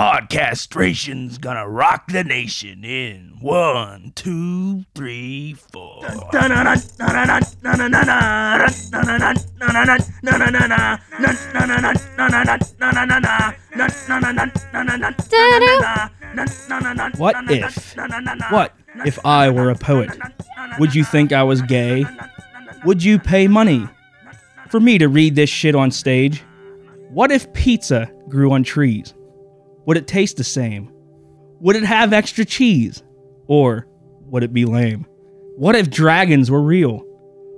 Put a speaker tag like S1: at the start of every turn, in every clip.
S1: Podcastration's gonna rock the nation in one, two, three, four.
S2: What if? What if I were a poet? Would you think I was gay? Would you pay money for me to read this shit on stage? What if pizza grew on trees? Would it taste the same? Would it have extra cheese? Or would it be lame? What if dragons were real?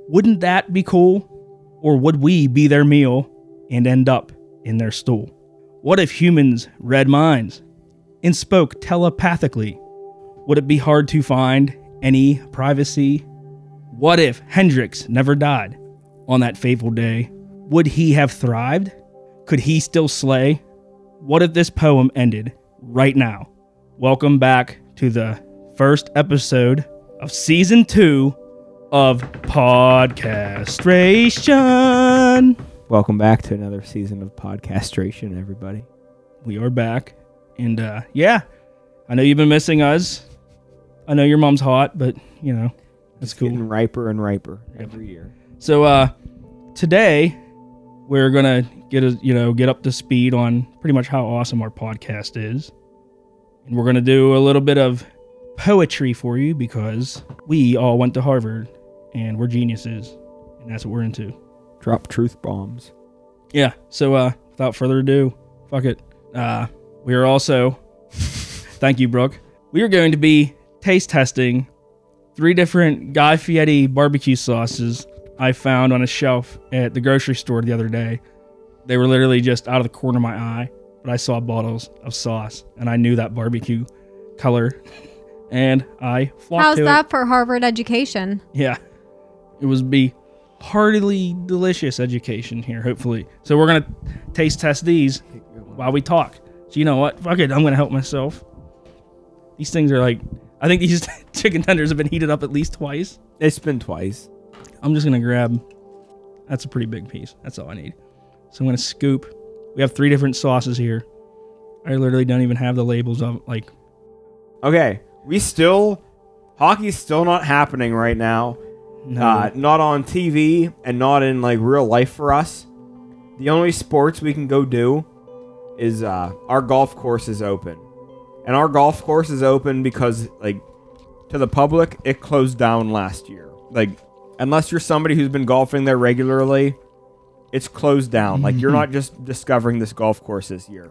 S2: Wouldn't that be cool? Or would we be their meal and end up in their stool? What if humans read minds and spoke telepathically? Would it be hard to find any privacy? What if Hendrix never died on that fateful day? Would he have thrived? Could he still slay? What if this poem ended right now? Welcome back to the first episode of season two of Podcastration.
S3: Welcome back to another season of podcastration, everybody.
S2: We are back. And uh, yeah, I know you've been missing us. I know your mom's hot, but you know, that's cool.
S3: Getting riper and riper every year.
S2: So uh today we're gonna get a you know get up to speed on pretty much how awesome our podcast is. And we're gonna do a little bit of poetry for you because we all went to Harvard and we're geniuses and that's what we're into.
S3: Drop truth bombs.
S2: Yeah. So uh without further ado, fuck it. Uh we are also thank you, Brooke. We are going to be taste testing three different Guy Fieri barbecue sauces I found on a shelf at the grocery store the other day. They were literally just out of the corner of my eye, but I saw bottles of sauce and I knew that barbecue color and I flocked
S4: How's
S2: to
S4: that
S2: it.
S4: for Harvard education?
S2: Yeah. It was be heartily delicious education here, hopefully. So we're gonna taste test these while we talk. So you know what? Fuck it, I'm gonna help myself. These things are like I think these chicken tenders have been heated up at least twice.
S3: It's been twice.
S2: I'm just gonna grab that's a pretty big piece. That's all I need. So I'm gonna scoop. We have three different sauces here. I literally don't even have the labels of like
S3: Okay, we still hockey's still not happening right now.
S2: no
S3: Uh, not on TV and not in like real life for us. The only sports we can go do is uh, our golf course is open, and our golf course is open because like to the public it closed down last year. Like unless you're somebody who's been golfing there regularly, it's closed down. Like you're not just discovering this golf course this year.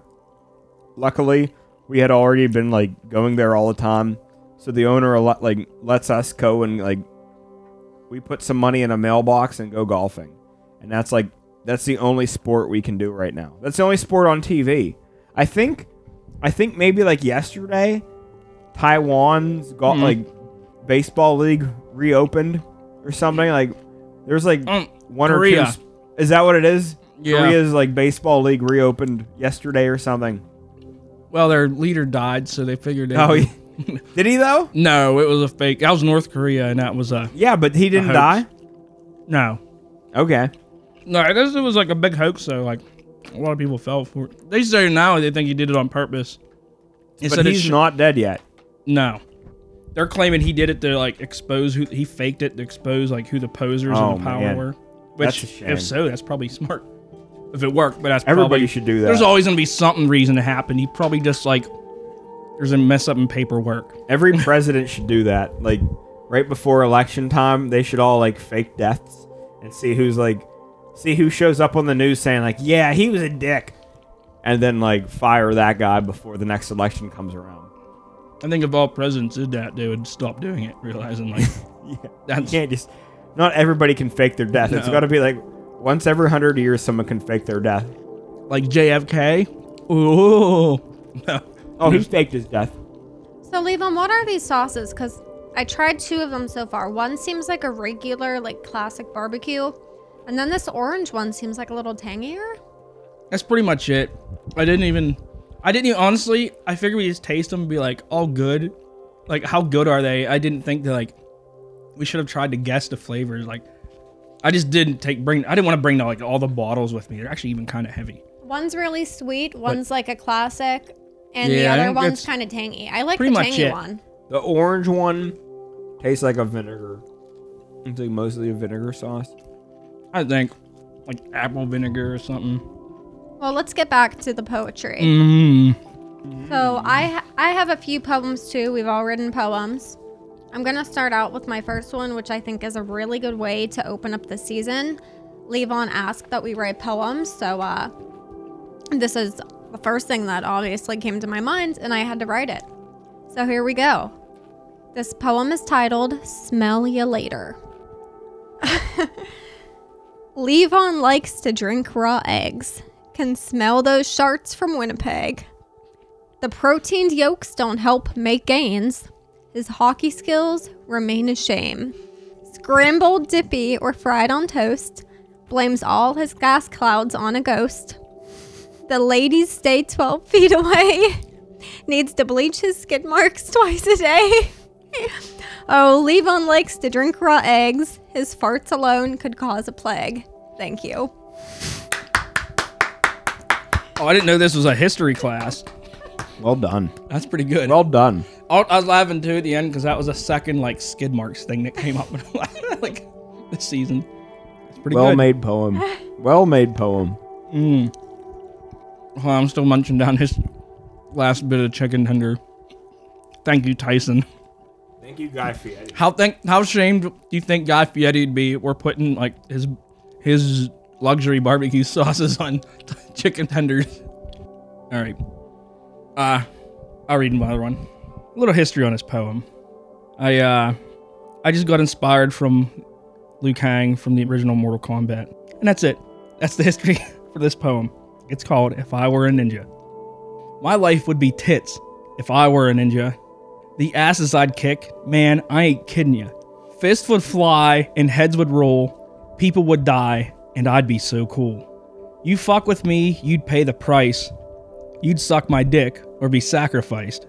S3: Luckily, we had already been like going there all the time, so the owner like lets us go and like we put some money in a mailbox and go golfing. And that's like that's the only sport we can do right now. That's the only sport on TV. I think I think maybe like yesterday Taiwan's got
S2: Mhm.
S3: like baseball league reopened or something like there's like
S2: Um,
S3: one
S2: Korea.
S3: or two s- Is that what it is?
S2: Yeah.
S3: Korea's like baseball league reopened yesterday or something.
S2: Well, their leader died, so they figured.
S3: Oh, he- did he though?
S2: no, it was a fake. That was North Korea, and that was a
S3: Yeah, but he didn't die.
S2: no,
S3: Okay.
S2: no. This was like a big hoax, so like a lot of people fell for it. They say now they think he did it on purpose. They
S3: But he's not dead yet.
S2: No, they're claiming he did it to like expose who he faked it to expose like who the posers
S3: Oh,
S2: and the oh, power
S3: man.
S2: were. Which, if so, that's probably smart. If it worked, but that's
S3: Everybody should do that.
S2: There's always gonna be something reason to happen. He probably just like there's a mess up in paperwork.
S3: Every president should do that. Like right before election time, they should all like fake deaths and see who's like see who shows up on the news saying like, "Yeah, he was a dick." And then like fire that guy before the next election comes around.
S2: I think if all presidents did that, they would stop doing it, realizing like
S3: Yeah. You
S2: that's
S3: can't just not everybody can fake their death. It's
S2: No.
S3: got to be like once every 100 years someone can fake their death.
S2: like JFK. Ooh.
S3: Oh, he faked his death.
S4: So, Levon, what are these sauces? Because I tried two of them so far. One seems like a regular, like classic barbecue, and then this orange one seems like a little tangier.
S2: That's pretty much it. I didn't even. I didn't even honestly. I figured we just taste them and be like, all good. Like, how good are they? I didn't think that like we should have tried to guess the flavors. Like, I just didn't take bring. I didn't want to bring like all the bottles with me. They're actually even kind of heavy.
S4: One's really sweet. One's like a classic. and the
S2: Yeah, I
S4: other one's kind of tangy. I like the
S2: much
S4: tangy
S2: it.
S4: one.
S3: The orange one tastes like a vinegar. It's like mostly a vinegar sauce.
S2: I think like apple vinegar or something.
S4: Well, let's get back to the poetry.
S2: Mm.
S4: So I I have a few poems too. We've all written poems. I'm gonna start out with my first one, which I think is a really good way to open up the season. Levon asked that we write poems, so uh, this is the first thing that obviously came to my mind, and I had to write it. So here we go. This poem is titled "Smell Ya Later." Levon likes to drink raw eggs. Can smell those sharks from Winnipeg. The proteined yolks don't help make gains. His hockey skills remain a shame. Scrambled, dippy, or fried on toast. Blames all his gas clouds on a ghost. The ladies stay 12 feet away. Needs to bleach his skid marks twice a day. oh, Levon likes to drink raw eggs. His farts alone could cause a plague. Thank you.
S2: Oh, I didn't know this was a history class.
S3: Well done.
S2: That's pretty good.
S3: Well done.
S2: I I was laughing too at the end because that was a second like skid marks thing that came up like this season. It's pretty
S3: Well
S2: good.
S3: made poem. Well made poem.
S2: Mm. Well, I'm still munching down his last bit of chicken tender. Thank you, Tyson.
S3: Thank you, Guy Fieri.
S2: How think how ashamed do you think Guy Fieri'd be? We're putting like his his luxury barbecue sauces on chicken tenders. All right. Uh, I'll read another one. A little history on his poem. I uh, I just got inspired from Liu Kang from the original Mortal Kombat, and that's it. That's the history for this poem. It's called "If I Were a Ninja." My life would be tits if I were a ninja. The asses I'd kick, man, I ain't kidding ya. Fists would fly and heads would roll, people would die, and I'd be so cool. You fuck with me, you'd pay the price. You'd suck my dick or be sacrificed.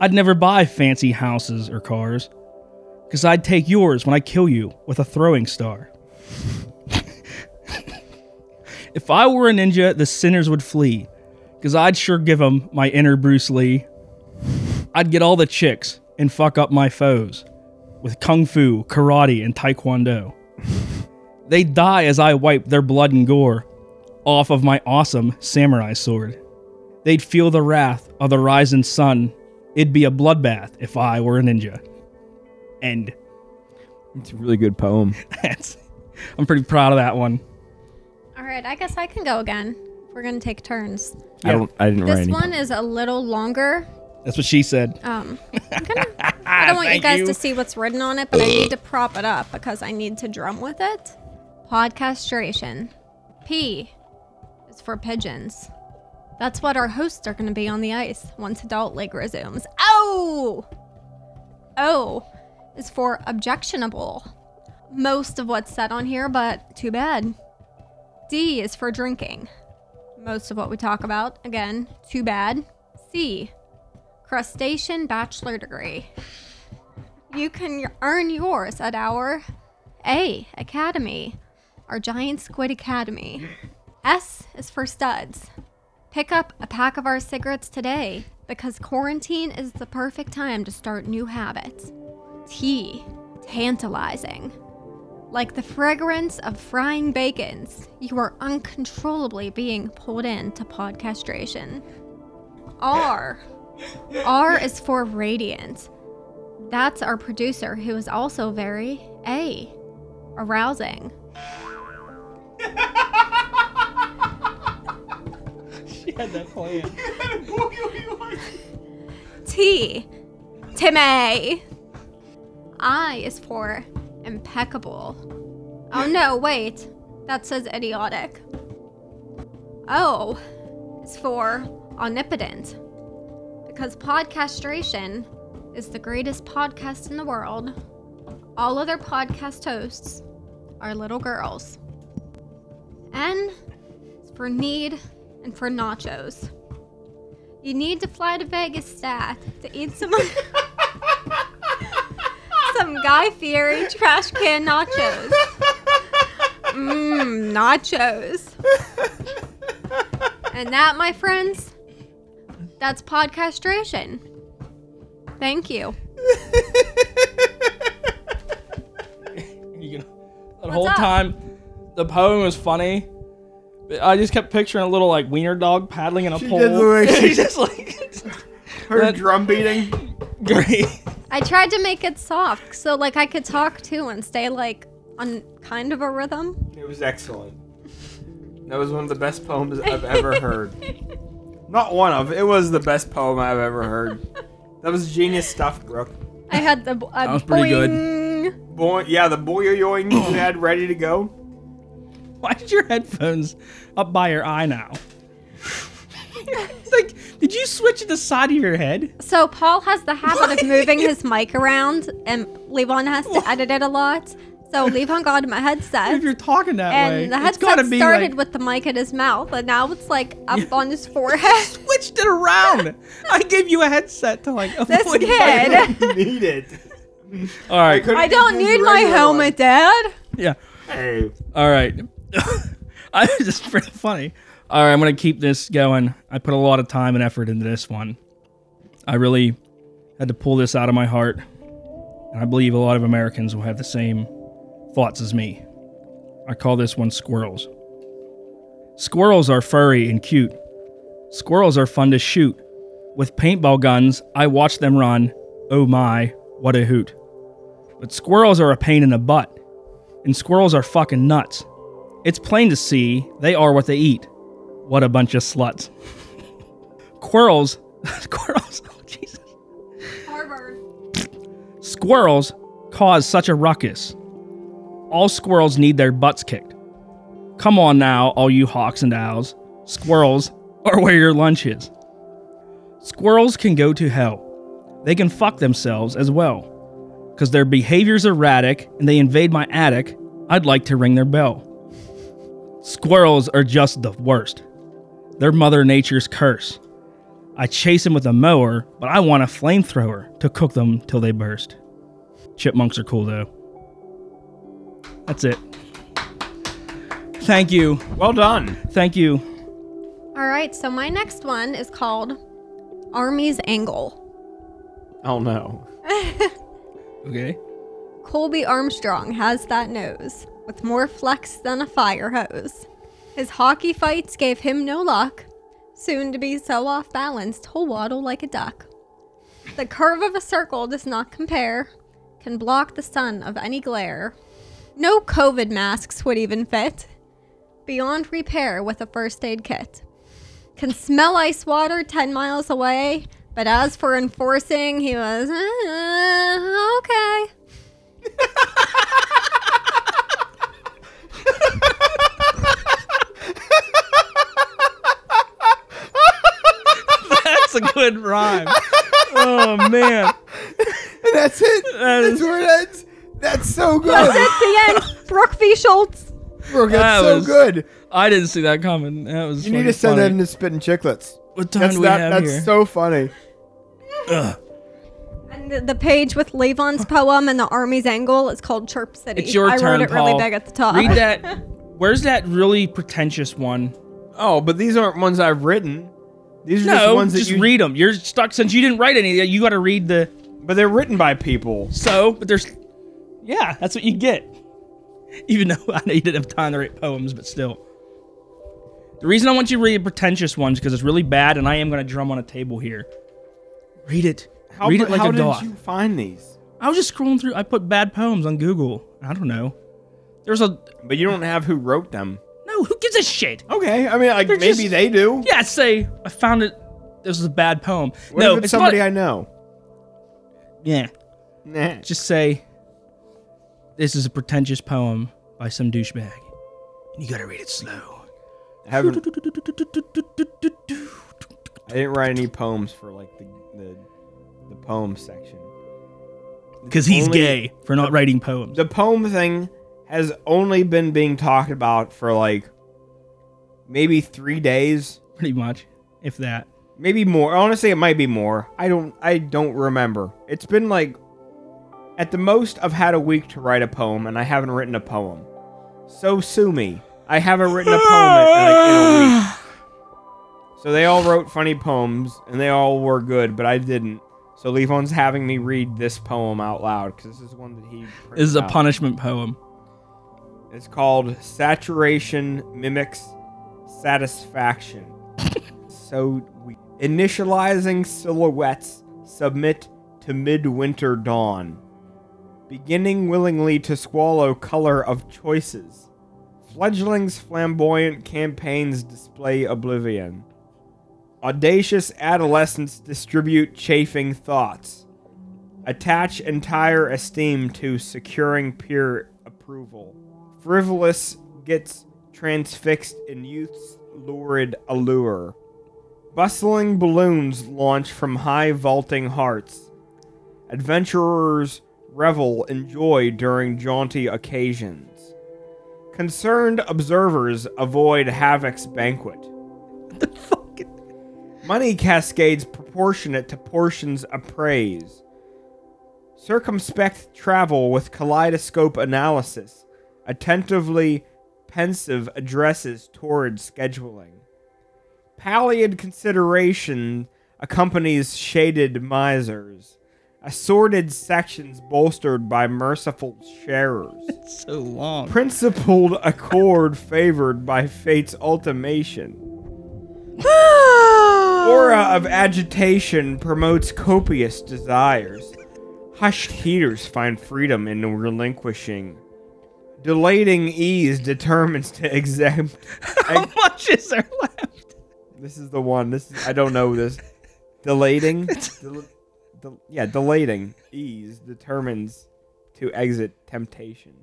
S2: I'd never buy fancy houses or cars, cause I'd take yours when I kill you with a throwing star. if I were a ninja, the sinners would flee, cause I'd sure give 'em my inner Bruce Lee. I'd get all the chicks and fuck up my foes with kung fu, karate, and taekwondo. They'd die as I wipe their blood and gore off of my awesome samurai sword. They'd feel the wrath of the rising sun. It'd be a bloodbath if I were a ninja. End.
S3: It's a really good poem.
S2: That's, I'm pretty proud of that one.
S4: All right, I guess I can go again. We're gonna take turns.
S3: I don't. I didn't write
S4: This
S3: any.
S4: one is a little longer.
S2: That's what she said.
S4: Um, I'm gonna, I don't want you
S2: Thank
S4: guys
S2: you.
S4: to see what's written on it, but I need to prop it up because I need to drum with it. Podcastration. P is for pigeons. That's what our hosts are going to be on the ice once Adult League resumes. Oh! oh o is for objectionable. Most of what's said on here, but too bad. D is for drinking. Most of what we talk about, again, too bad. C, crustacean bachelor degree. You can earn yours at our A Academy, our Giant Squid Academy. S is for studs. Pick up a pack of our cigarettes today because quarantine is the perfect time to start new habits. T, tantalizing. Like the fragrance of frying bacons, you are uncontrollably being pulled into podcastration. R. R is for radiant. That's our producer who is also very A. Arousing.
S2: She had that plan.
S4: T. Timmy. I is for impeccable. Oh no, wait. That says idiotic. Oh, o is for omnipotent. Because podcastration is the greatest podcast in the world. All other podcast hosts are little girls. N is for need and for nachos. You need to fly to Vegas stat to eat some some Guy Fieri trash can nachos. Mmm, nachos. And that, my friends, That's podcastration. Thank you.
S2: You know,
S4: What's
S2: whole
S4: up?
S2: time, the poem was funny. But I just kept picturing a little like wiener dog paddling in a pool.
S3: She
S2: pole.
S3: did the way she-
S2: He's just like
S3: Her
S2: That-
S3: drum beating.
S2: great.
S4: I tried to make it soft so like I could talk too and stay like on kind of a rhythm.
S3: It was excellent. That was one of the best poems I've ever heard. Not one of. It was the best poem I've ever heard. That was genius stuff, Brooke.
S4: I had the uh,
S2: That was pretty good.
S4: boing.
S3: Boy, yeah, the boyoyoing you had ready to go.
S2: Why did your headphones up by your eye now? It's like, did you switch to the side of your head?
S4: So Paul has the habit of moving his mic around, and Levon has to edit it a lot. So Levon got him a headset,
S2: If you're talking that way,
S4: and the
S2: it's gotta
S4: headset
S2: be
S4: started
S2: like,
S4: with the mic in his mouth, and now it's like up on his forehead.
S2: switched it around. I gave you a headset to like avoid
S4: This kid.
S3: Need it.
S2: All right.
S3: couldn't
S4: I don't need my
S3: regular
S4: helmet, Dad.
S2: Yeah.
S3: Hey,
S2: All right. I just pretty funny. All right, I'm gonna keep this going. I put a lot of time and effort into this one. I really had to pull this out of my heart, and I believe a lot of Americans will have the same thoughts as me. I call this one squirrels. Squirrels are furry and cute. Squirrels are fun to shoot. With paintball guns, I watch them run. Oh my, what a hoot. But squirrels are a pain in the butt and squirrels are fucking nuts. It's plain to see they are what they eat. What a bunch of sluts. Squirrels, squirrels, oh Jesus.
S4: Harvard.
S2: Squirrels cause such a ruckus. All squirrels need their butts kicked. Come on now, all you hawks and owls. Squirrels are where your lunch is. Squirrels can go to hell. They can fuck themselves as well. Because their behavior's erratic and they invade my attic, I'd like to ring their bell. Squirrels are just the worst. They're Mother Nature's curse. I chase them with a mower, but I want a flamethrower to cook them till they burst. Chipmunks are cool though. That's it. Thank you.
S3: well done.
S2: Thank you.
S4: All right, so my next one is called Army's Angle.
S3: Oh no.
S2: Okay.
S4: Colby Armstrong has that nose, with more flex than a fire hose. His hockey fights gave him no luck. Soon to be so off balance, he'll waddle like a duck. The curve of a circle does not compare, can block the sun of any glare. No COVID masks would even fit. Beyond repair with a first aid kit. Can smell ice water 10 miles away, but as for enforcing, he was, "Uh, okay.
S2: a good rhyme. Oh man.
S3: That's it.
S2: That is-
S3: That's where it ends. That's so good.
S4: That's it, the end. Brooke v. Schultz.
S3: Brooke,
S2: That
S3: that's so
S2: was-
S3: good.
S2: I didn't see that coming. That was
S3: You need to
S2: fucking
S3: send
S2: funny.
S3: that into Spitting Chicklets.
S2: What time
S3: That's
S2: do we
S3: that,
S2: have
S3: That's
S2: here?
S3: so funny.
S4: And the, the page with Levon's poem and the Army's angle is called Chirp City.
S2: it's your
S4: I
S2: turn,
S4: wrote it really big at the top.
S2: Read that. Where's that really pretentious one?
S3: Oh, but these aren't ones I've written. These are just
S2: No,
S3: ones that
S2: just
S3: you
S2: read them. You're stuck since you didn't write any. You got to read the.
S3: But they're written by people.
S2: So, but there's. Yeah, that's what you get. Even though I know you didn't have time to write poems, but still. The reason I want you to read pretentious ones because it's really bad, and I am going to drum on a table here. Read it.
S3: How,
S2: read it like
S3: how
S2: a
S3: did you find these?
S2: I was just scrolling through. I put bad poems on Google. I don't know. There's a
S3: But you don't have who wrote them.
S2: No. Who gives a shit?
S3: Okay, I mean, like
S2: They're
S3: maybe
S2: just-
S3: they do.
S2: Yeah, say I found it. This is a bad poem.
S3: What
S2: no,
S3: if it's,
S2: it's
S3: somebody
S2: not-
S3: I know?
S2: yeah.
S3: Nah.
S2: Just say this is a pretentious poem by some douchebag. And you gotta read it slow.
S3: I haven't. I didn't write any poems for like the the, the poem section.
S2: Because he's
S3: Only-
S2: gay for not writing poems.
S3: The poem thing has only been being talked about for like maybe three days,
S2: Pretty much. If that.
S3: maybe more. Honestly, it might be more. I don't. I don't remember. It's been like at the most I've had a week to write a poem, and I haven't written a poem. So sue me. I haven't written a poem in, like, in a week. So they all wrote funny poems, and they all were good, but I didn't. So Levon's having me read this poem out loud because this is one that he.
S2: This is a
S3: out.
S2: punishment poem.
S3: It's called Saturation Mimics Satisfaction. so we initializing silhouettes submit to midwinter dawn, beginning willingly to swallow color of choices. Fledglings flamboyant campaigns display oblivion. Audacious adolescents distribute chafing thoughts. Attach entire esteem to securing peer approval. Frivolous gets transfixed in youth's lurid allure. Bustling balloons launch from high vaulting hearts. Adventurers revel in joy during jaunty occasions. Concerned observers avoid Havoc's banquet. The fucking Money cascades proportionate to portions of praise. Circumspect travel with kaleidoscope analysis. Attentively pensive addresses toward scheduling. Pallid consideration accompanies shaded misers. Assorted sections bolstered by merciful sharers.
S2: It's So long.
S3: Principled accord favored by fate's ultimation. Aura of agitation promotes copious desires. Hushed heaters find freedom in relinquishing. Delaying ease determines to exempt.
S2: How much is there left?
S3: This is the one. This is, I don't know this. Delating. Del, del- yeah, delating ease determines to exit temptation.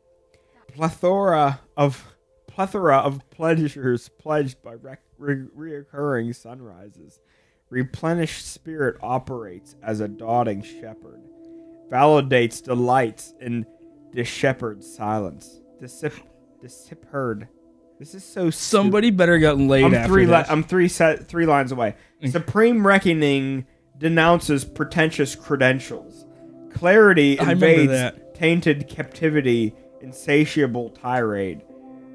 S3: Plethora of plethora of pleasures pledged by rec- re- reoccurring sunrises. Replenished spirit operates as a dawning shepherd. Validates delights in dishepard silence. Dissip, dissipheard. This is so stupid.
S2: Somebody better get laid
S3: I'm three. Li- I'm three set three lines away. Mm. Supreme reckoning denounces pretentious credentials. Clarity invades tainted captivity. Insatiable tirade.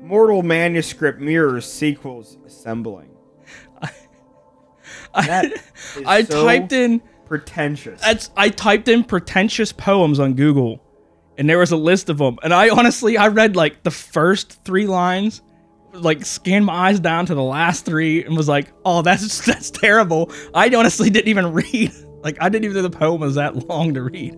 S3: Mortal manuscript mirrors sequels assembling.
S2: I,
S3: is
S2: I
S3: so
S2: typed in
S3: pretentious.
S2: that's I typed in pretentious poems on Google, and there was a list of them. And I honestly I read like the first three lines, like scanned my eyes down to the last three, and was like, "Oh, that's that's terrible." I honestly didn't even read. Like I didn't even think the poem was that long to read.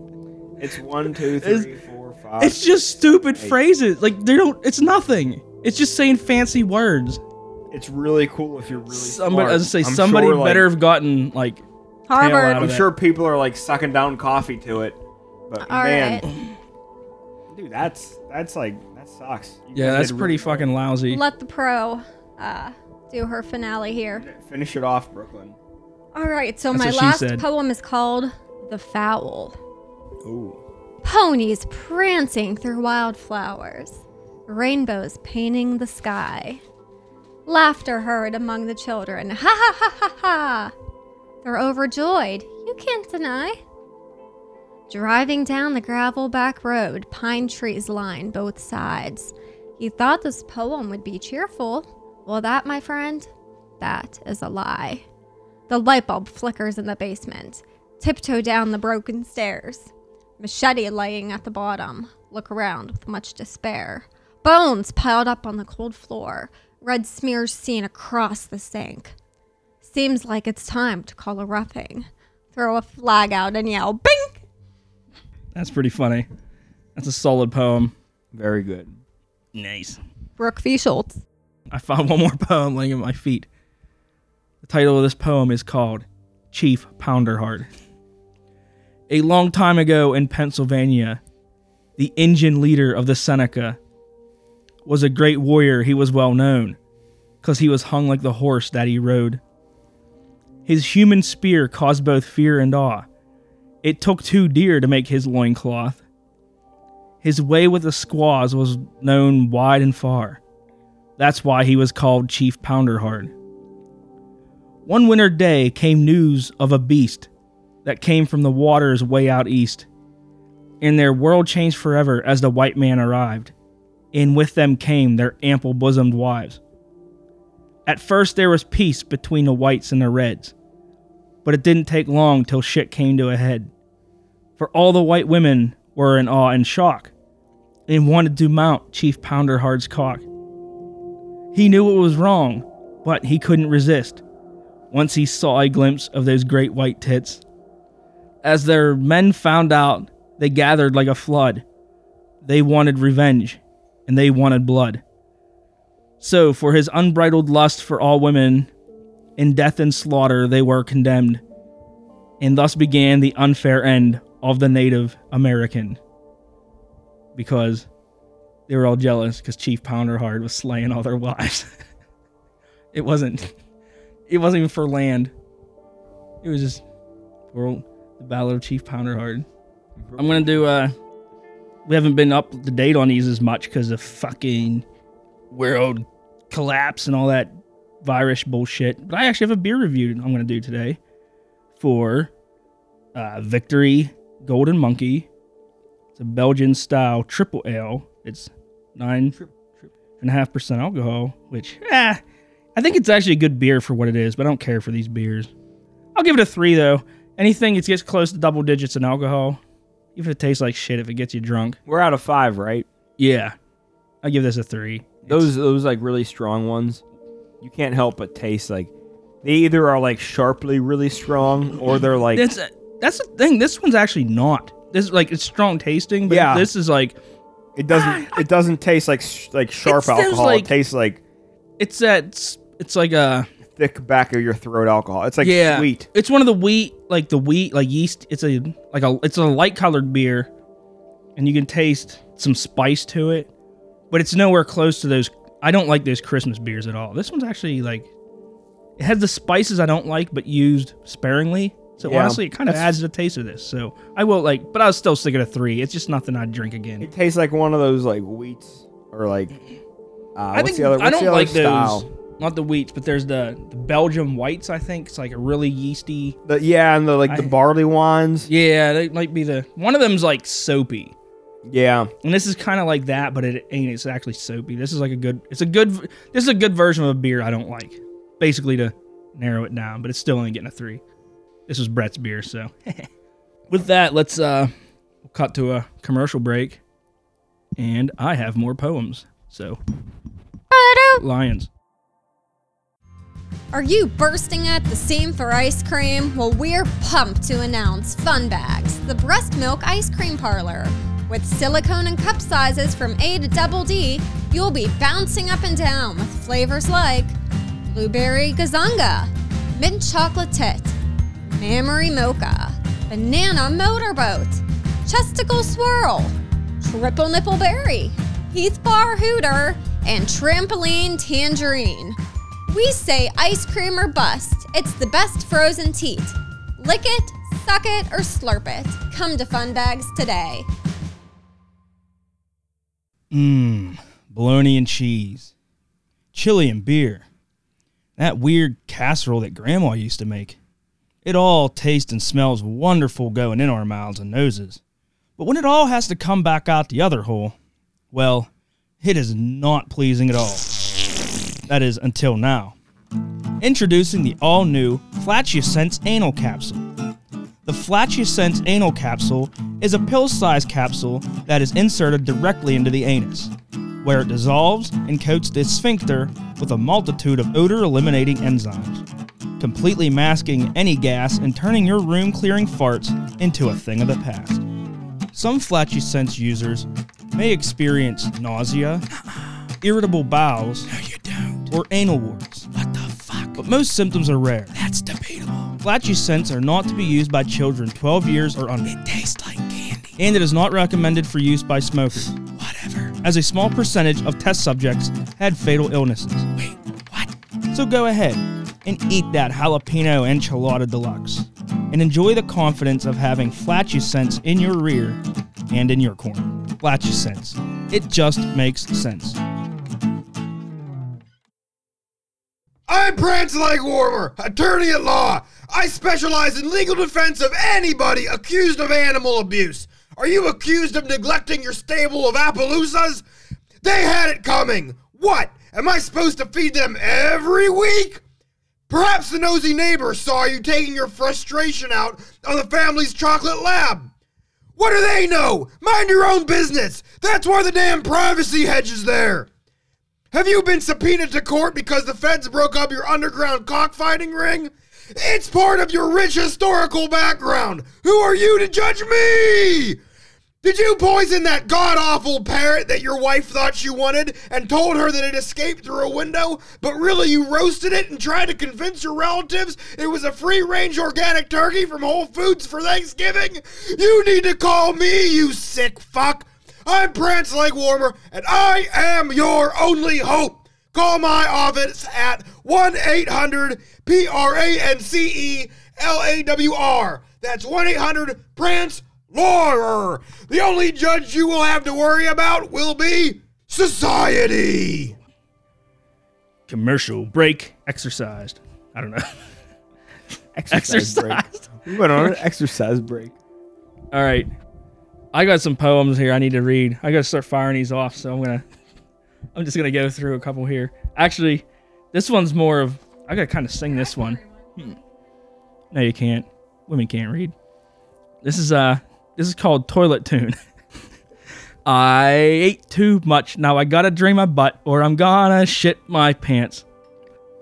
S3: It's one, two,
S2: It's-
S3: three, four, five.
S2: It's just stupid
S3: Hey.
S2: phrases. Like they don't. It's nothing. It's just saying fancy words.
S3: It's really cool if you're really
S2: Somebody,
S3: smart.
S2: as I say,
S3: I'm
S2: somebody
S3: sure, like-
S2: better have gotten like. tail
S4: Harvard.
S2: out
S3: I'm
S2: of
S3: sure people are like sucking down coffee to it. But
S4: All
S3: man,
S4: right.
S3: Dude, that's that's like that sucks. You
S2: Yeah, that's
S3: did
S2: pretty
S3: really well.
S2: fucking lousy.
S4: Let the pro uh, do her finale here.
S3: Finish it off, Brooklyn.
S4: All right, so
S2: That's
S4: my
S2: what she
S4: last
S2: said.
S4: poem is called The Fowl.
S3: Ooh.
S4: Ponies prancing through wildflowers, rainbows painting the sky. Laughter heard among the children. Ha ha ha ha ha! They're overjoyed, you can't deny. Driving down the gravel back road, pine trees line both sides. You thought this poem would be cheerful. Well, that, my friend, that is a lie. The light bulb flickers in the basement. Tiptoe down the broken stairs. Machete laying at the bottom. Look around with much despair. Bones piled up on the cold floor. Red smears seen across the sink. Seems like it's time to call a roughing. Throw a flag out and yell, Bing!
S2: That's pretty funny. That's a solid poem.
S3: Very good.
S2: Nice.
S4: Brooke V. Schultz.
S2: I found one more poem laying at my feet. The title of this poem is called Chief Pounderheart. A long time ago in Pennsylvania, the engine leader of the Seneca was a great warrior. He was well known because he was hung like the horse that he rode. His human spear caused both fear and awe. It took two deer to make his loincloth. His way with the squaws was known wide and far. That's why he was called Chief Pounderheart. One winter day came news of a beast that came from the waters way out east. And their world changed forever as the white man arrived, and with them came their ample bosomed wives. At first, there was peace between the whites and the reds, but it didn't take long till shit came to a head. For all the white women were in awe and shock and wanted to mount Chief Pounderhard's cock. He knew it was wrong, but he couldn't resist once he saw a glimpse of those great white tits. As their men found out, they gathered like a flood. They wanted revenge, and they wanted blood. So, for his unbridled lust for all women, in death and slaughter they were condemned, and thus began the unfair end of the Native American. Because they were all jealous because Chief Pounderhard was slaying all their wives. it wasn't. It wasn't even for land. It was just for the Battle of Chief Pounderhard. I'm gonna do. uh We haven't been up to date on these as much because of fucking world collapse and all that virus bullshit. But I actually have a beer review I'm gonna do today for uh, Victory Golden Monkey. It's a Belgian style triple ale. It's nine and a half percent alcohol, which eh, I think it's actually a good beer for what it is, but I don't care for these beers. I'll give it a three though. Anything that gets close to double digits in alcohol, even if it tastes like shit, if it gets you drunk,
S3: We're out of five, right?
S2: yeah, I give this a three.
S3: Those those like really strong ones, you can't help but taste like they either are like sharply really strong or they're like
S2: That's that's the thing. This one's actually not. This is like it's strong tasting, but
S3: Yeah.
S2: this is like
S3: it doesn't ah, it doesn't taste like sh- like sharp alcohol.
S2: like-
S3: it tastes like
S2: it's that it's, it's like a
S3: thick back of your throat alcohol. It's like
S2: yeah,
S3: sweet.
S2: It's one of the wheat like the wheat like yeast. It's a like a it's a light colored beer, and you can taste some spice to it, but it's nowhere close to those. I don't like those Christmas beers at all. This one's actually like it has the spices I don't like, but used sparingly. So
S3: Yeah,
S2: honestly, it kind of adds to the taste of this. So I will like, but I was still stick it a three. It's just nothing I'd drink again.
S3: It tastes like one of those like wheats or like uh,
S2: I
S3: what's
S2: think
S3: the other,
S2: I
S3: what's
S2: don't
S3: the other
S2: like
S3: style?
S2: those. Not the wheats, but there's the, the Belgium whites. I think it's like a really yeasty.
S3: The, yeah, and the like the
S2: I-
S3: barley ones.
S2: Yeah, they might be the one of them's like soapy,
S3: Yeah.
S2: and this is kind of like that, but it ain't. It's actually soapy. This is like a good. It's a good. This is a good version of a beer I don't like. Basically, to narrow it down, but it's still only getting a three. This was Brett's beer, so. With that, let's uh, cut to a commercial break, and I have more poems. So, lions.
S4: Are you bursting at the seam for ice cream? Well, we're pumped to announce Fun Bags, the breast milk ice cream parlor. With silicone and cup sizes from A to double D, you'll be bouncing up and down with flavors like blueberry gazunga, mint chocolate tit, memory mocha, banana motorboat, chesticle swirl, triple nipple berry, Heath bar hooter, and trampoline tangerine. We say ice cream or bust. It's the best frozen teat. Lick it, suck it, or slurp it. Come to Fun Bags today.
S2: Mmm, bologna and cheese, chili and beer. That weird casserole that Grandma used to make. It all tastes and smells wonderful going in our mouths and noses. But when it all has to come back out the other hole, well, it is not pleasing at all. That is until now. Introducing the all new Flatulence Anal Capsule. The Flatulence Sense Anal Capsule is a pill sized capsule that is inserted directly into the anus, where it dissolves and coats the sphincter with a multitude of odor eliminating enzymes, completely masking any gas and turning your room clearing farts into a thing of the past. Some Flatulence Sense users may experience nausea, irritable bowels, or anal warts. What the fuck? But most symptoms are rare. That's debatable. Flatulence Sense are not to be used by children 12 years or under. It tastes like candy. And it is not recommended for use by smokers. Whatever. As a small percentage of test subjects had fatal illnesses. Wait, what? So go ahead and eat that jalapeno enchilada deluxe and enjoy the confidence of having Flatulence in your rear and in your corner. Flatulence. It just makes sense.
S5: I'm Prance Leg Warmer, attorney at law. I specialize in legal defense of anybody accused of animal abuse. Are you accused of neglecting your stable of Appaloosas? They had it coming. What?
S3: Am I supposed to feed them every week? Perhaps the nosy neighbor saw you taking your frustration out on the family's chocolate lab. What do they know? Mind your own business. That's why the damn privacy hedge is there. Have you been subpoenaed to court because the feds broke up your underground cockfighting ring? It's part of your rich historical background. Who are you to judge me? Did you poison that god awful parrot that your wife thought you wanted and told her that it escaped through a window, but really you roasted it and tried to convince your relatives it was a free range organic turkey from Whole Foods for Thanksgiving? You need to call me, you sick fuck. I'm Prance Leg Warmer, and I am your only hope. Call my office at 1 800 P R A N C E L A W R. That's 1 800 Prance Lawyer. The only judge you will have to worry about will be society.
S2: Commercial break. Exercised. I don't know.
S6: Exercise break. We went on an exercise break.
S2: All right. I got some poems here I need to read. I got to start firing these off, so I'm to I'm just to go through a couple here. Actually, this one's more of I got to kind of sing this one. Hmm. No, you can't. Women can't read. This is uh this is called Toilet Tune. I ate too much. Now I got to drain my butt or I'm gonna shit my pants.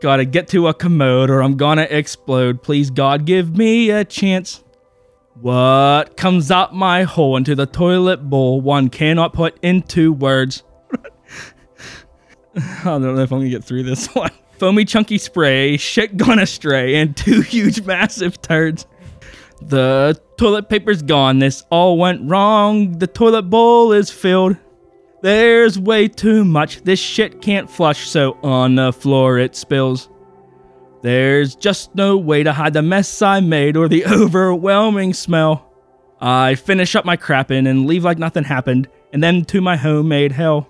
S2: Gotta get to a commode or I'm gonna explode. Please, God, give me a chance. What comes out my hole into the toilet bowl? One cannot put into words. I don't know if I'm gonna get through this one. Foamy chunky spray, shit gone astray, and two huge massive turds. The toilet paper's gone. This all went wrong. The toilet bowl is filled. There's way too much. This shit can't flush, so on the floor it spills. There's just no way to hide the mess I made or the overwhelming smell. I finish up my crapping and leave like nothing happened, and then to my homemade hell.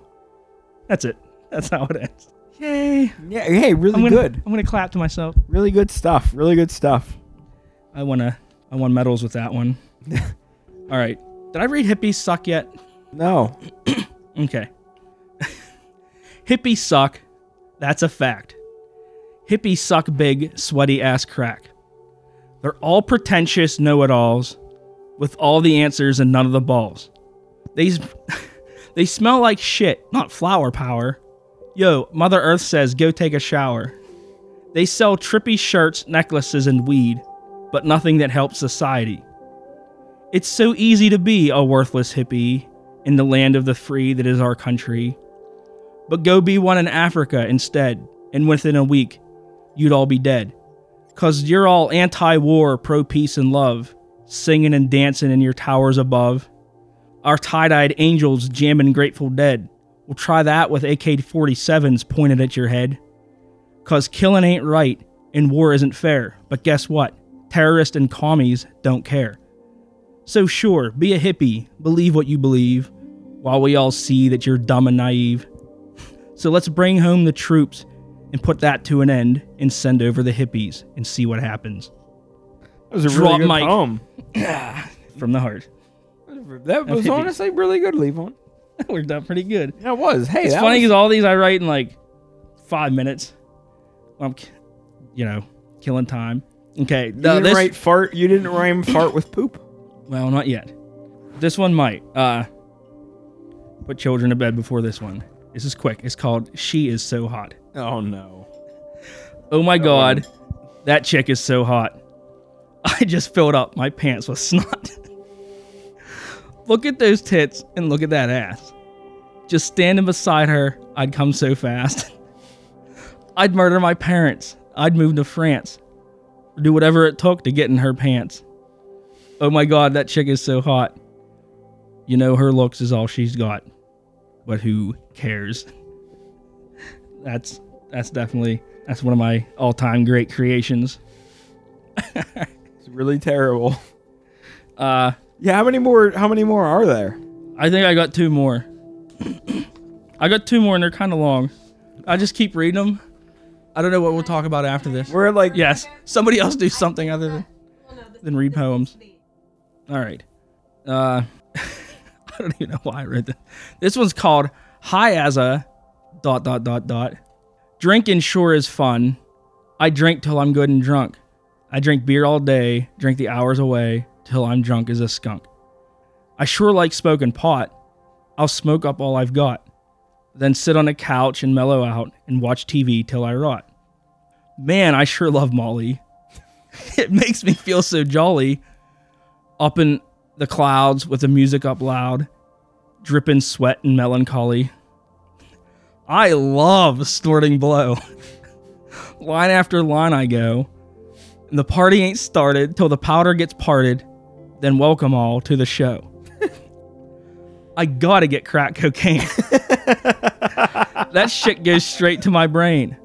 S2: That's it. That's how it ends. Yay.
S6: Yeah, hey, really
S2: I'm gonna,
S6: good.
S2: I'm gonna clap to myself.
S6: Really good stuff. Really good stuff.
S2: I wanna I won medals with that one. All right. Did I read hippies suck yet?
S6: No.
S2: Okay. Hippies suck. That's a fact. Hippies suck big, sweaty ass crack. They're all pretentious know it alls with all the answers and none of the balls. They, they smell like shit, not flower power. Yo, Mother Earth says go take a shower. They sell trippy shirts, necklaces, and weed, but nothing that helps society. It's so easy to be a worthless hippie in the land of the free that is our country. But go be one in Africa instead, and within a week, you'd all be dead. Cause you're all anti war, pro peace and love, singing and dancing in your towers above. Our tie dyed angels jamming Grateful Dead. We'll try that with AK 47s pointed at your head. Cause killing ain't right, and war isn't fair. But guess what? Terrorists and commies don't care. So, sure, be a hippie, believe what you believe, while we all see that you're dumb and naive. So, let's bring home the troops and put that to an end and send over the hippies and see what happens.
S6: That was a
S2: Drop
S6: really good
S2: mic.
S6: poem.
S2: From the heart.
S6: That was
S2: hippies.
S6: honestly really good, Levon.
S2: That worked out pretty good.
S6: Yeah, it was. Hey,
S2: It's
S6: that
S2: funny
S6: was-
S2: because all these I write in like five minutes. I'm, you know, killing time. Okay,
S6: you didn't
S2: this,
S6: write fart. You didn't rhyme fart with poop.
S2: Well, not yet. This one might. Uh, put children to bed before this one. This is quick. It's called "She Is So Hot."
S6: Oh no.
S2: Oh my god, that chick is so hot. I just filled up my pants with snot. look at those tits and look at that ass. Just standing beside her, I'd come so fast. I'd murder my parents. I'd move to France. Do whatever it took to get in her pants. Oh my god, that chick is so hot. You know her looks is all she's got. But who cares? That's that's definitely that's one of my all-time great creations.
S6: It's really terrible.
S2: Uh
S6: Yeah, how many more? How many more are there?
S2: I think I got two more. I got two more and they're kind of long. I just keep reading them. I don't know what we'll talk about after this.
S6: We're like
S2: Yes, somebody else do something other than than read poems. All right. Uh, I don't even know why I read that. This one's called "Hi as a dot dot dot dot Drinking sure is fun. I drink till I'm good and drunk. I drink beer all day, drink the hours away till I'm drunk as a skunk. I sure like smoking pot. I'll smoke up all I've got, then sit on a couch and mellow out and watch TV till I rot. Man, I sure love Molly. it makes me feel so jolly. Up in the clouds with the music up loud, dripping sweat and melancholy. I love snorting blow. line after line I go, and the party ain't started till the powder gets parted. Then welcome all to the show. I gotta get crack cocaine. that shit goes straight to my brain.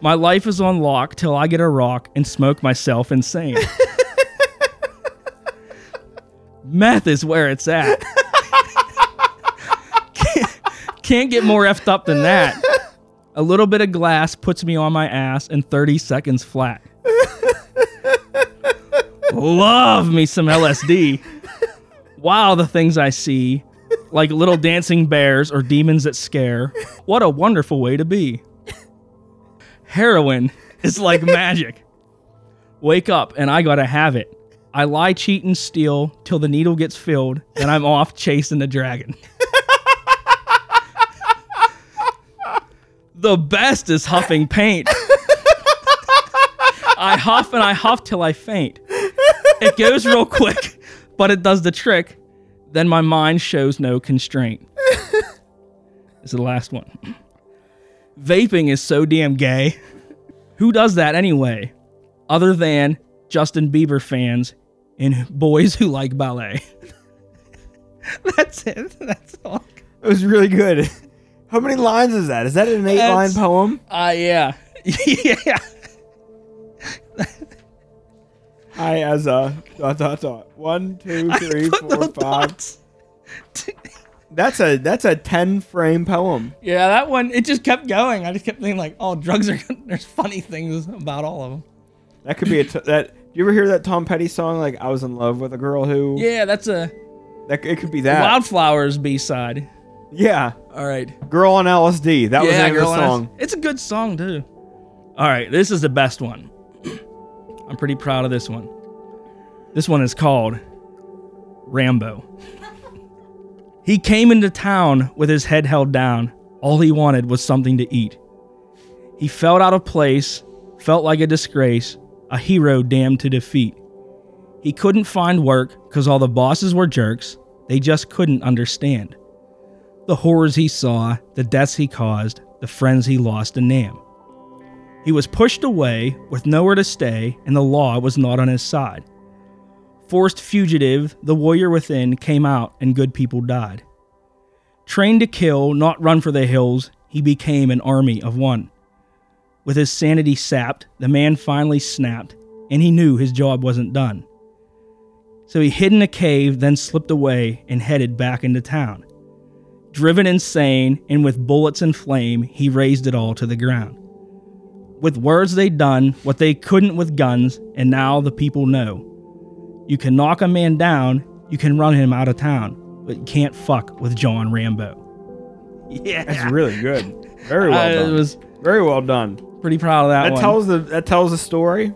S2: My life is on lock till I get a rock and smoke myself insane. Meth is where it's at. Can't, get more effed up than that. A little bit of glass puts me on my ass in 30 seconds flat. Love me some LSD. Wow, the things I see, like little dancing bears or demons that scare. What a wonderful way to be. Heroin is like magic. Wake up and I gotta have it. I lie, cheat, and steal till the needle gets filled, and I'm off chasing the dragon. The best is huffing paint. I huff and I huff till I faint. It goes real quick, but it does the trick. Then my mind shows no constraint. This is the last one. Vaping is so damn gay. Who does that anyway? Other than Justin Bieber fans and boys who like ballet. That's it. That's all.
S3: It was really good. How many lines is that? Is that an eight line
S2: That's-
S3: poem?
S2: Uh yeah. yeah.
S3: I as a dot dot dot. One, two, three, four, five. That's a that's a ten frame poem.
S2: Yeah, that one it just kept going. I just kept thinking like, oh, drugs are there's funny things about all of them.
S3: That could be a t- that. Do you ever hear that Tom Petty song like "I was in love with a girl who"?
S2: Yeah, that's a
S3: That it could be that.
S2: Wildflowers B side.
S3: Yeah,
S2: All right.
S3: girl on LSD. That was the
S2: yeah,
S3: name of the
S2: I-
S3: song.
S2: It's a good song too. All right, this is the best one. I'm pretty proud of this one. This one is called Rambo. he came into town with his head held down. All he wanted was something to eat. He felt out of place, felt like a disgrace, a hero damned to defeat. He couldn't find work because all the bosses were jerks. They just couldn't understand the horrors he saw, the deaths he caused, the friends he lost to Nam. He was pushed away with nowhere to stay, and the law was not on his side. Forced fugitive, the warrior within came out, and good people died. Trained to kill, not run for the hills, he became an army of one. With his sanity sapped, the man finally snapped, and he knew his job wasn't done. So he hid in a cave, then slipped away and headed back into town. Driven insane and with bullets and flame, he razed it all to the ground. With words they'd done what they couldn't with guns, and now the people know. You can knock a man down, you can run him out of town, but you can't fuck with John Rambo. Yeah,
S3: That's really good. Very well
S2: I
S3: it
S2: was
S3: Very well done.
S2: pretty proud of that,
S3: That
S2: one.
S3: tells the that tells the story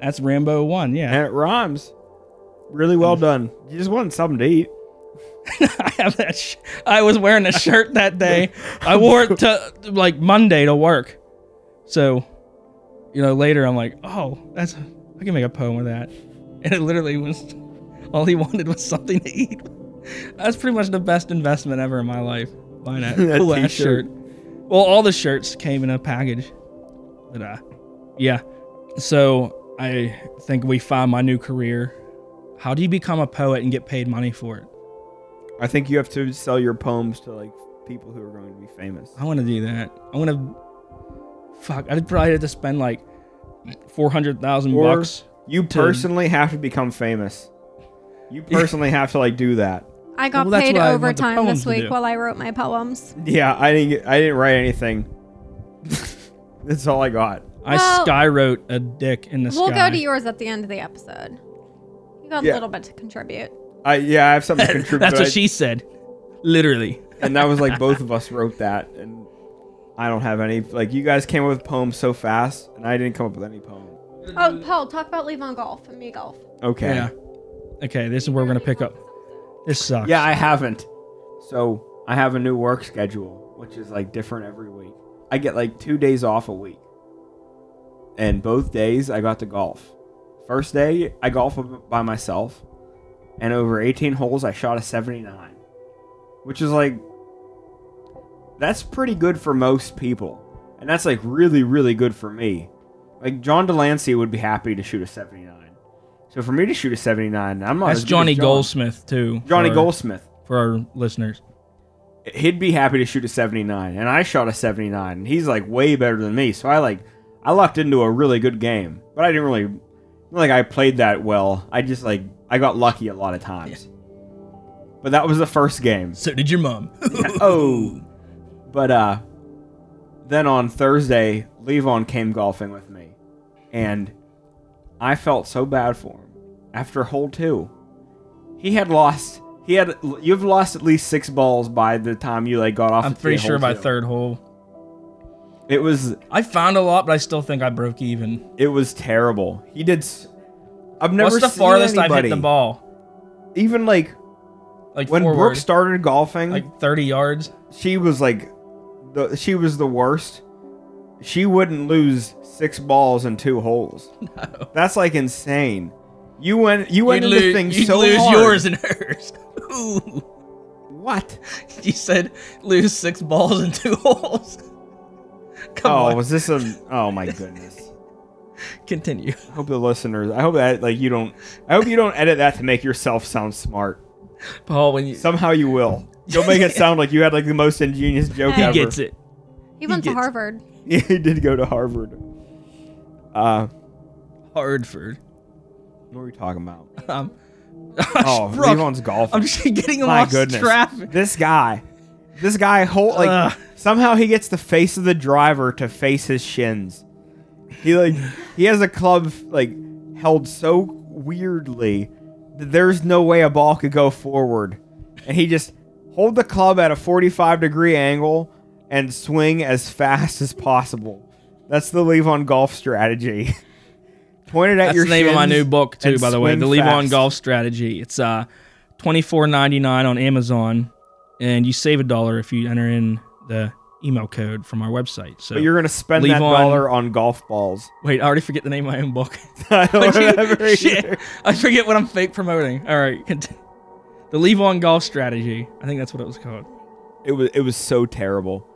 S2: That's Rambo one. Yeah,
S3: and it rhymes. Really well mm. done. You just wanted something to eat.
S2: I have that. Sh- I was wearing a shirt that day. I wore it to like Monday to work. So, you know, later I'm like, oh, that's I can make a poem with that. And it literally was all he wanted was something to eat. That's pretty much the best investment ever in my life. Buying that,
S3: That
S2: cool ass
S3: t-shirt.
S2: shirt. Well, all the shirts came in a package. But uh, yeah. So I think we found my new career. How do you become a poet and get paid money for it?
S3: I think you have to sell your poems to like people who are going to be famous.
S2: I want to do that. I want to. Fuck, I'd probably have to spend like four hundred thousand
S3: Or
S2: bucks.
S3: you
S2: to-
S3: personally have to become famous. You personally have to like do that.
S4: I got
S2: Well, that's
S4: paid
S2: what I want the
S4: overtime
S2: poems
S4: this
S2: to
S4: week
S2: do.
S4: while I wrote my poems.
S3: Yeah, I didn't. Get, I didn't write anything. That's all I got.
S2: I
S4: Well-
S2: skywrote a dick in the
S4: We'll
S2: sky.
S4: go to yours at the end of the episode. You got
S3: Yeah.
S4: a little bit to contribute.
S3: I yeah, I have something to contribute.
S2: That's what
S3: I-
S2: she said. Literally.
S3: and that was like both of us wrote that, and I don't have any. Like you guys came up with poems so fast, and I didn't come up with any poem.
S4: Oh, Paul, talk about Levon Golf and me golf.
S3: Okay.
S2: Yeah. Okay, this is where we're gonna pick up. This sucks.
S3: Yeah, I haven't. So I have a new work schedule, which is like different every week. I get like two days off a week, and both days I got to golf. First day I golf by myself, and over 18 holes I shot a 79, which is like that's pretty good for most people, and that's like really really good for me. Like John Delancey would be happy to shoot a 79. So for me to shoot a 79, I'm not.
S2: That's Johnny
S3: John.
S2: Goldsmith too.
S3: Johnny
S2: for-
S3: Goldsmith.
S2: for our listeners.
S3: he'd be happy to shoot a 79 and i shot a 79 and he's like way better than me so i like i lucked into a really good game but i didn't really like i played that well i just like i got lucky a lot of times but that was the first game
S2: So did your mom.
S3: oh but uh then on thursday levon came golfing with me and i felt so bad for him after hole two he had lost he had you've lost at least six balls by the time you like got off
S2: I'm pretty sure by
S3: two.
S2: third hole.
S3: it was
S2: I found a lot, but I still think I broke even.
S3: it was terrible he did i've never
S2: What's the
S3: seen
S2: farthest I've hit the ball?
S3: even like
S2: Like
S3: when
S2: forward,
S3: brooke started golfing
S2: like 30 yards.
S3: she was like the she was the worst. She wouldn't lose six balls in two holes. No. That's like insane. You went you went
S2: You'd
S3: into
S2: lose,
S3: things so
S2: lose
S3: hard.
S2: yours and hers. Ooh.
S3: what?
S2: You said lose six balls in two holes. Come
S3: oh,
S2: on,
S3: was this a? Oh my goodness.
S2: Continue.
S3: I hope the listeners. I hope that like you don't. I hope you don't edit that to make yourself sound smart.
S2: Paul, when you
S3: Somehow you will. You'll make it sound like you had like the most ingenious joke
S4: He
S3: ever.
S2: he gets it.
S4: He went to Harvard.
S3: Yeah, he did go to Harvard. Uh,
S2: Hardford.
S3: what are we talking about?
S2: Um,
S3: Oh,
S2: Brooke,
S3: Levon's golfing.
S2: I'm just getting
S3: My
S2: lost
S3: goodness.
S2: traffic.
S3: This guy, this guy, hold like
S2: Ugh.
S3: somehow he gets the face of the driver to face his shins. He like he has a club like held so weirdly that there's no way a ball could go forward, and he just hold the club at a 45 degree angle and swing as fast as possible. That's the Levon golf strategy. Point it at
S2: That's
S3: your
S2: the name of my new book too, by the way. The Levon
S3: fast.
S2: Golf Strategy. It's uh twenty four ninety nine on Amazon, and you save a dollar if you enter in the email code from our website. So
S3: But you're gonna spend that
S2: Levon-
S3: dollar on golf balls.
S2: wait, I already forget the name of my own book.
S3: I don't remember
S2: Shit. I forget what I'm fake promoting. All right, continue. the Levon Golf Strategy. I think that's what it was called.
S3: It was it was so terrible.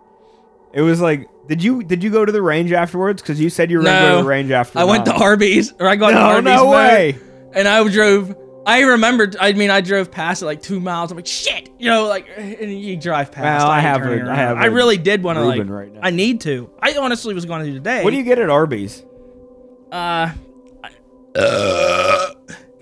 S3: It was like, did you did you go to the range afterwards? Because you said you were gonna go to the range after.
S2: I went to. Arby's, or I got to
S3: No,
S2: Arby's.
S3: no way.
S2: And I drove. I remembered. I mean, I drove past it like two miles. I'm like, shit, you know, like, and you drive past.
S3: Well, I
S2: ain't
S3: have
S2: turning
S3: a- I have
S2: I
S3: a
S2: really did want to like.
S3: Right now.
S2: I need to. I honestly was going to do today.
S3: What do you get at Arby's?
S2: Uh, I-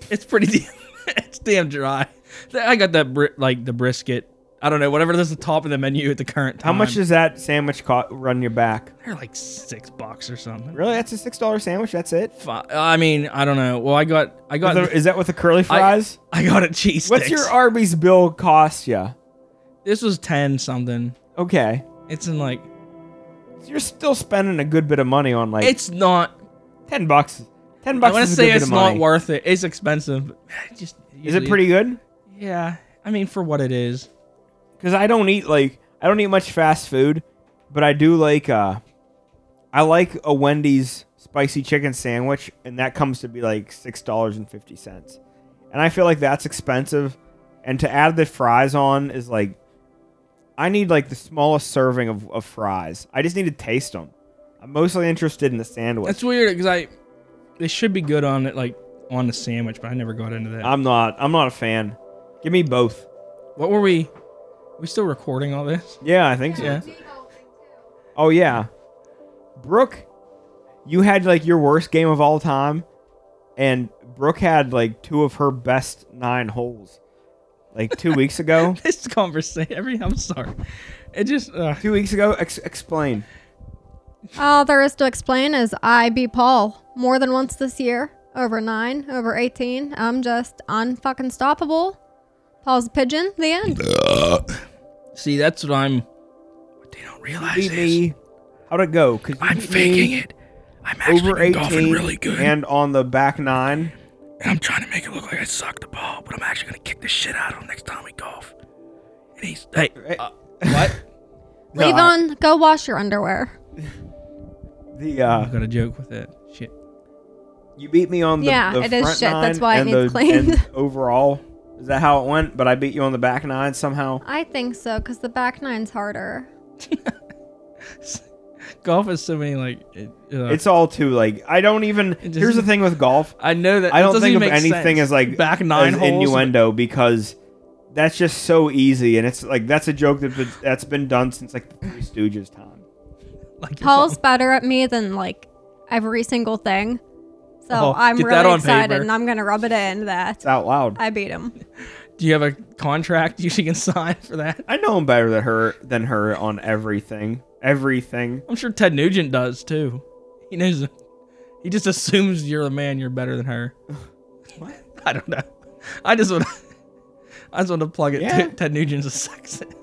S2: it's pretty. Damn, it's damn dry. I got that like the brisket. I don't know whatever is the top of the menu at the current time.
S3: How much does that sandwich co- run your back?
S2: They're like six bucks or something.
S3: Really, that's a six dollar sandwich. That's it.
S2: Fi- I mean, I don't know. Well, I got I got
S3: With the- is that with the curly fries?
S2: I got a cheese.
S3: What's your Arby's bill cost you?
S2: This was ten something.
S3: Okay,
S2: It's in like
S3: so you're still spending a good bit of money on like
S2: it's not.
S3: ten bucks. Ten
S2: I
S3: bucks.
S2: want
S3: is
S2: to
S3: good
S2: say
S3: bit
S2: it's
S3: of
S2: not
S3: money.
S2: worth it. It's expensive. but it Just
S3: Is it pretty good?
S2: Yeah. I mean, for what it is.
S3: Because I don't eat like I don't eat much fast food, but I do like uh, I like a Wendy's spicy chicken sandwich, and that comes to be like six dollars and fifty cents, and I feel like that's expensive, and to add the fries on is like, I need like the smallest serving of, of fries. I just need to taste them. I'm mostly interested in the sandwich.
S2: That's weird because I they should be good on it like on the sandwich, but I never got into that.
S3: I'm not. I'm not a fan. Give me both.
S2: what were we? We still recording all this?
S3: Yeah, I think so.
S2: Yeah.
S3: Oh yeah, Brooke, you had like your worst game of all time, and Brooke had like two of her best nine holes, like two weeks ago.
S2: This conversation. Every I'm sorry. It just. Uh,
S3: Two weeks ago, Ex- explain.
S4: All there is to explain is I beat Paul more than once this year. Over nine, over 18. I'm just unfucking stoppable. Paul's a pigeon. The end.
S2: See, that's what I'm. What they don't realize
S3: Beat
S2: is
S3: me How'd it go? Could you
S1: I'm
S3: beat
S1: faking
S3: me
S1: it. I'm actually
S3: over
S1: been golfing
S3: 18
S1: really good. And
S3: and on the back nine.
S1: and I'm trying to make it look like I suck the ball, but I'm actually gonna kick the shit out of him next time we golf. And he's hey,
S2: Uh, what?
S3: No,
S4: Leave
S3: I-
S4: on. Go wash your underwear.
S3: The uh,
S2: I got a joke with that. Shit.
S3: you beat me on the
S4: Yeah,
S3: the
S4: it is
S3: front
S4: shit. That's
S3: nine
S4: why I
S3: and
S4: need
S3: the,
S4: cleaned.
S3: and overall. Is that how it went? But I beat you on the back nine somehow.
S4: I think so, because the back nine's harder.
S2: Golf is so many like. It, uh,
S3: It's all too like I don't even.
S2: It
S3: Here's the thing with golf.
S2: I know that.
S3: I don't think of anything
S2: sense.
S3: as like
S2: back nine
S3: as
S2: holes.
S3: innuendo because that's just so easy and it's like that's a joke that that's been done since like the Three Stooges time.
S2: Like,
S4: Paul's better at me than like every single thing. So
S2: Oh,
S4: I'm
S2: get that
S4: really
S2: on
S4: excited,
S2: paper.
S4: and I'm gonna rub it in that
S3: It's out loud.
S4: I beat him.
S2: Do you have a contract you can sign for that?
S3: I know him better than her than her on everything. Everything.
S2: I'm sure Ted Nugent does too. He knows. He just assumes you're the man. You're better than her. what? I don't know. I just want. I just want to plug it.
S3: Yeah.
S2: Ted Nugent's a sexist.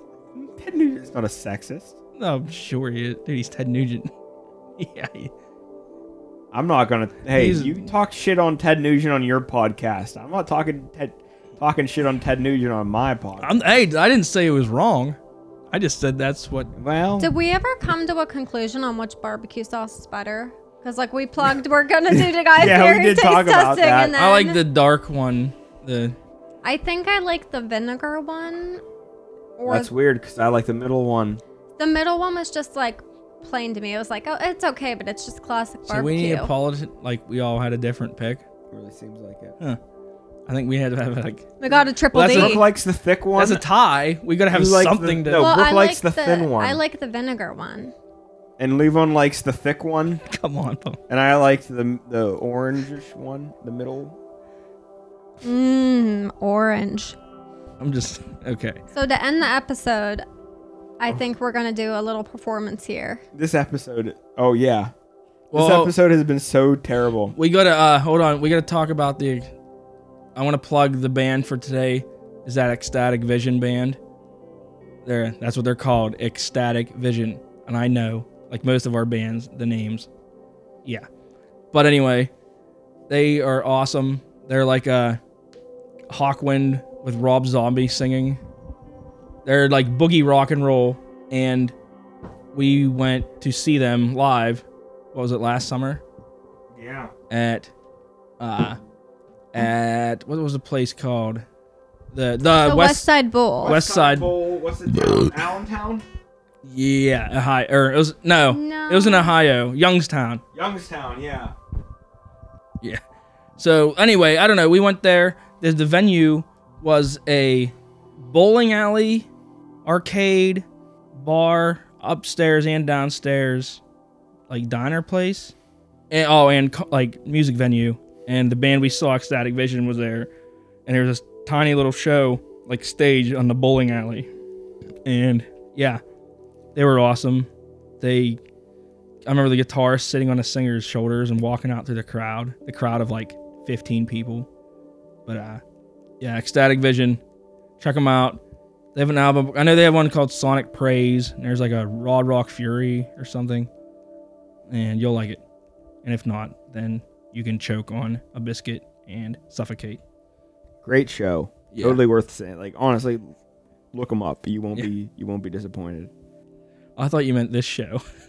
S3: Ted Nugent's not a sexist.
S2: No, I'm sure he is. Dude, he's Ted Nugent. yeah. He,
S3: I'm not gonna. Hey,
S2: He's-
S3: you talk shit on Ted Nugent on your podcast. I'm not talking Ted, talking shit on Ted Nugent on my podcast.
S2: I'm, hey, I didn't say it was wrong. I just said that's what.
S3: well,
S4: Did we ever come to a conclusion on which barbecue sauce is better? Because like we plugged, we're gonna do the guys
S3: Yeah, we did
S4: taste
S3: talk about
S4: testing,
S3: that.
S4: and then
S2: I like the dark one. The
S4: I think I like the vinegar one, or
S3: that's weird because I like the middle one.
S4: the middle one was just like plain to me. It was like, oh, it's okay, but it's just classic barbecue.
S2: so we need
S4: barbecue.
S2: a politics. Like we all had a different pick.
S3: Really seems like it.
S2: Huh. I think we had to have like.
S4: we got a triple
S2: Well, that's
S4: D.
S2: a-
S3: Brooke likes the thick one.
S2: As a tie, we gotta have
S3: You like the-
S2: something to.
S3: no.
S4: well,
S3: Brooke
S4: I
S3: likes
S4: like
S3: the thin one.
S4: I like the vinegar one.
S3: and Levon likes the thick one,
S2: Come on, Paul.
S3: and I liked the the orangish one, the middle.
S4: Mmm, orange.
S2: I'm just okay.
S4: So to end the episode, I think we're gonna do a little performance here.
S3: This episode. Oh yeah, this
S2: Well,
S3: episode has been so terrible.
S2: we gotta uh hold on. We gotta talk about the. I want to plug the band for today. Is that Ecstatic Vision band? There, that's what they're called, Ecstatic Vision. And I know, like most of our bands, the names. Yeah, but anyway, they are awesome. They're like a Hawkwind with Rob Zombie singing. They're like boogie rock and roll, and we went to see them live. What was it last summer?
S3: Yeah.
S2: at uh at what was the place called the the,
S4: the West,
S2: west,
S4: Side Bowl.
S2: West Side
S3: Bowl. What's the town? Allentown.
S2: yeah ohio or it was no,
S4: No.
S2: it was in ohio youngstown
S3: Youngstown. Yeah.
S2: yeah so anyway i don't know we went there the, the venue was a bowling alley arcade bar upstairs and downstairs like diner place. And oh and like music venue. And the band we saw ecstatic vision was there. And there was this tiny little show like stage on the bowling alley. And yeah they were awesome. They i remember the guitarist sitting on the singer's shoulders and walking out through the crowd the crowd of like 15 people. But uh yeah ecstatic vision check them out they have an album i know they have one called sonic praise and there's like a raw rock fury or something and you'll like it and if not then you can choke on a biscuit and suffocate
S3: Great show.
S2: Yeah.
S3: Totally worth saying. Like honestly, look them up. You won't
S2: Yeah.
S3: be you won't be disappointed.
S2: I thought you meant this show.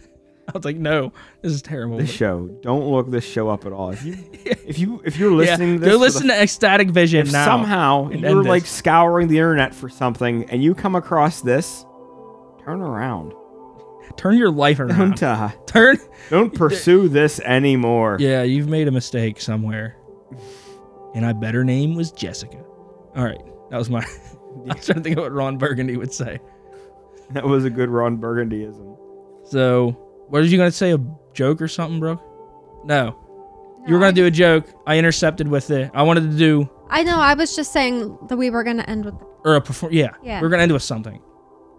S2: I was like, no, this is terrible.
S3: This show. Don't look this show up at all. If you if you if you're
S2: yeah,
S3: listening to this
S2: go
S3: for the
S2: listen to Ecstatic Vision
S3: if
S2: now.
S3: somehow you're like
S2: this.
S3: scouring the internet for something and you come across this, turn around.
S2: Turn your life around.
S3: Don't uh,
S2: Turn.
S3: don't pursue this anymore.
S2: Yeah, you've made a mistake somewhere. And I bet her name was Jessica. All right, that was my. I was trying to think of what Ron Burgundy would say.
S3: That was a good Ron Burgundyism.
S2: So, what are you gonna say? A joke or something, bro? No, you were
S4: No,
S2: gonna do a joke. I intercepted with it. I wanted to do
S4: I know. I was just saying that we were gonna end with.
S2: or a perform. Yeah,
S4: Yeah.
S2: we're gonna end with something.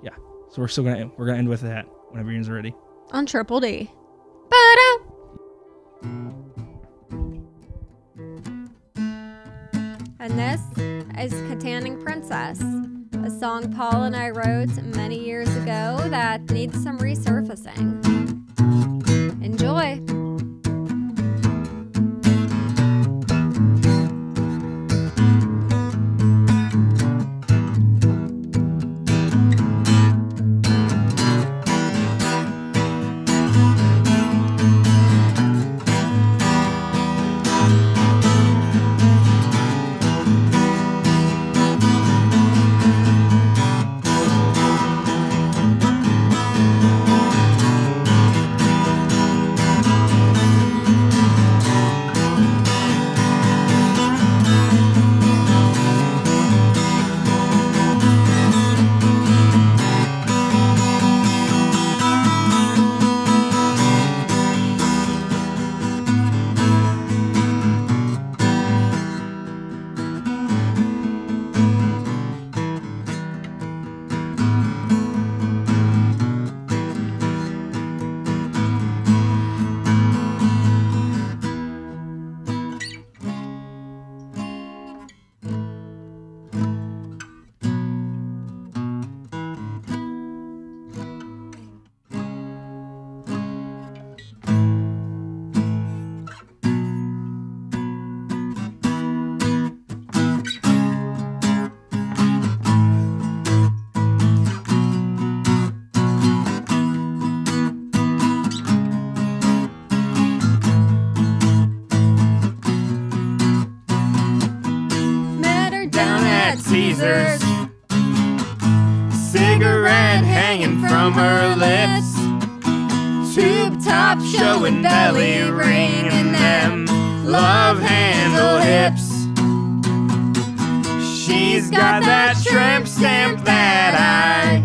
S2: Yeah, so we're still gonna we're gonna end with that whenever you're ready.
S4: on Triple D. Ba-da! And this is Kittanning Princess, a song Paul and I wrote many years ago that needs some resurfacing. Enjoy. Caesar's.
S3: Cigarette hanging from her lips.
S4: Tube top showing belly ring and them
S3: love handle hips. She's got that tramp stamp that I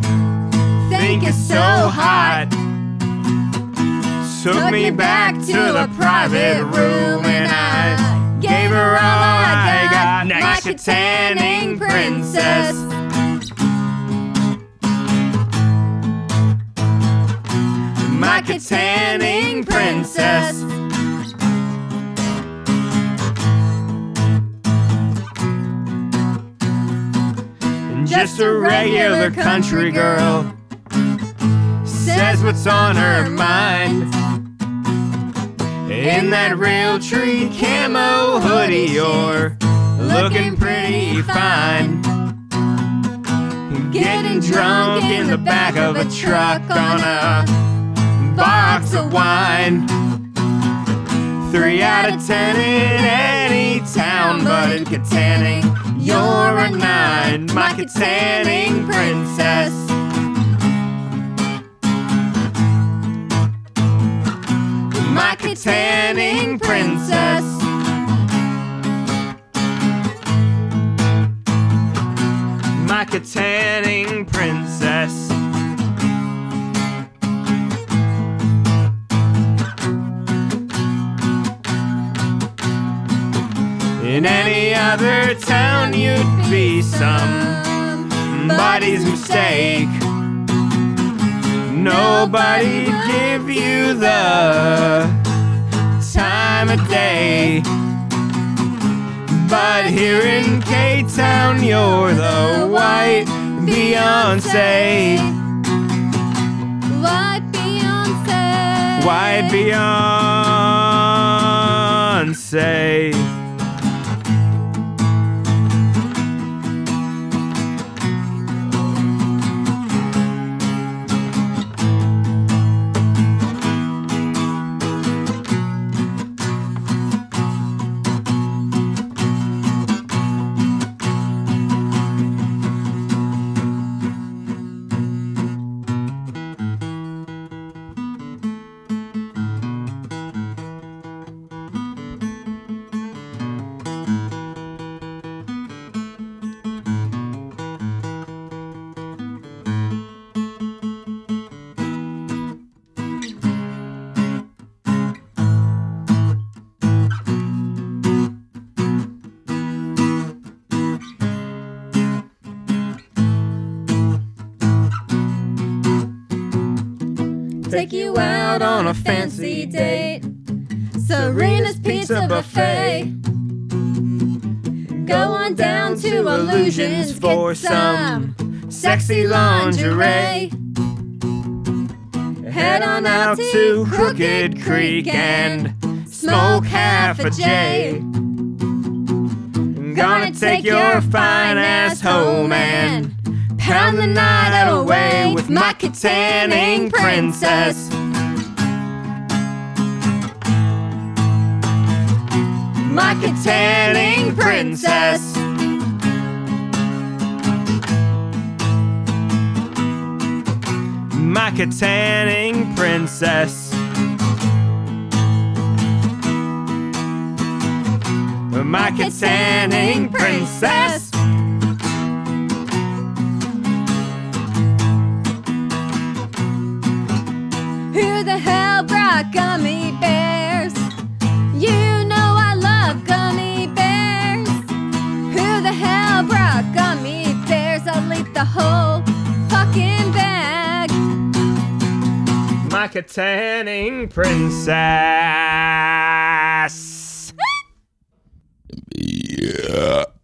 S3: think is so hot. Took me back to the private room and I all I got.
S4: Like a tanning princess.
S3: Like a tanning princess. Just a regular country girl says what's on her mind. In that Realtree camo hoodie, you're looking pretty fine. Getting drunk in the back of a truck on a box of wine. Three out of ten in any town, but in Kittanning, you're a nine. My Kittanning princess. My Kittanning princess. My Kittanning princess. In any other town, you'd be somebody's mistake. Nobody'd give you the day. But here in K Town, you're the white Beyonce.
S4: White Beyonce.
S3: White Beyonce.
S4: Take you out on a fancy date. Serena's Pizza Buffet. Go on down to Illusions for some sexy lingerie.
S3: Head on out to Crooked Creek and smoke half a J. Gonna take your fine ass home and pound the night away with my Kittanning princess. My Kittanning princess. My Kittanning princess. My Kittanning princess.
S4: The hell brought gummy bears? You know I love gummy bears. Who the hell brought gummy bears? I'll eat the whole fucking bag.
S3: My Kittanning princess.
S1: Yeah.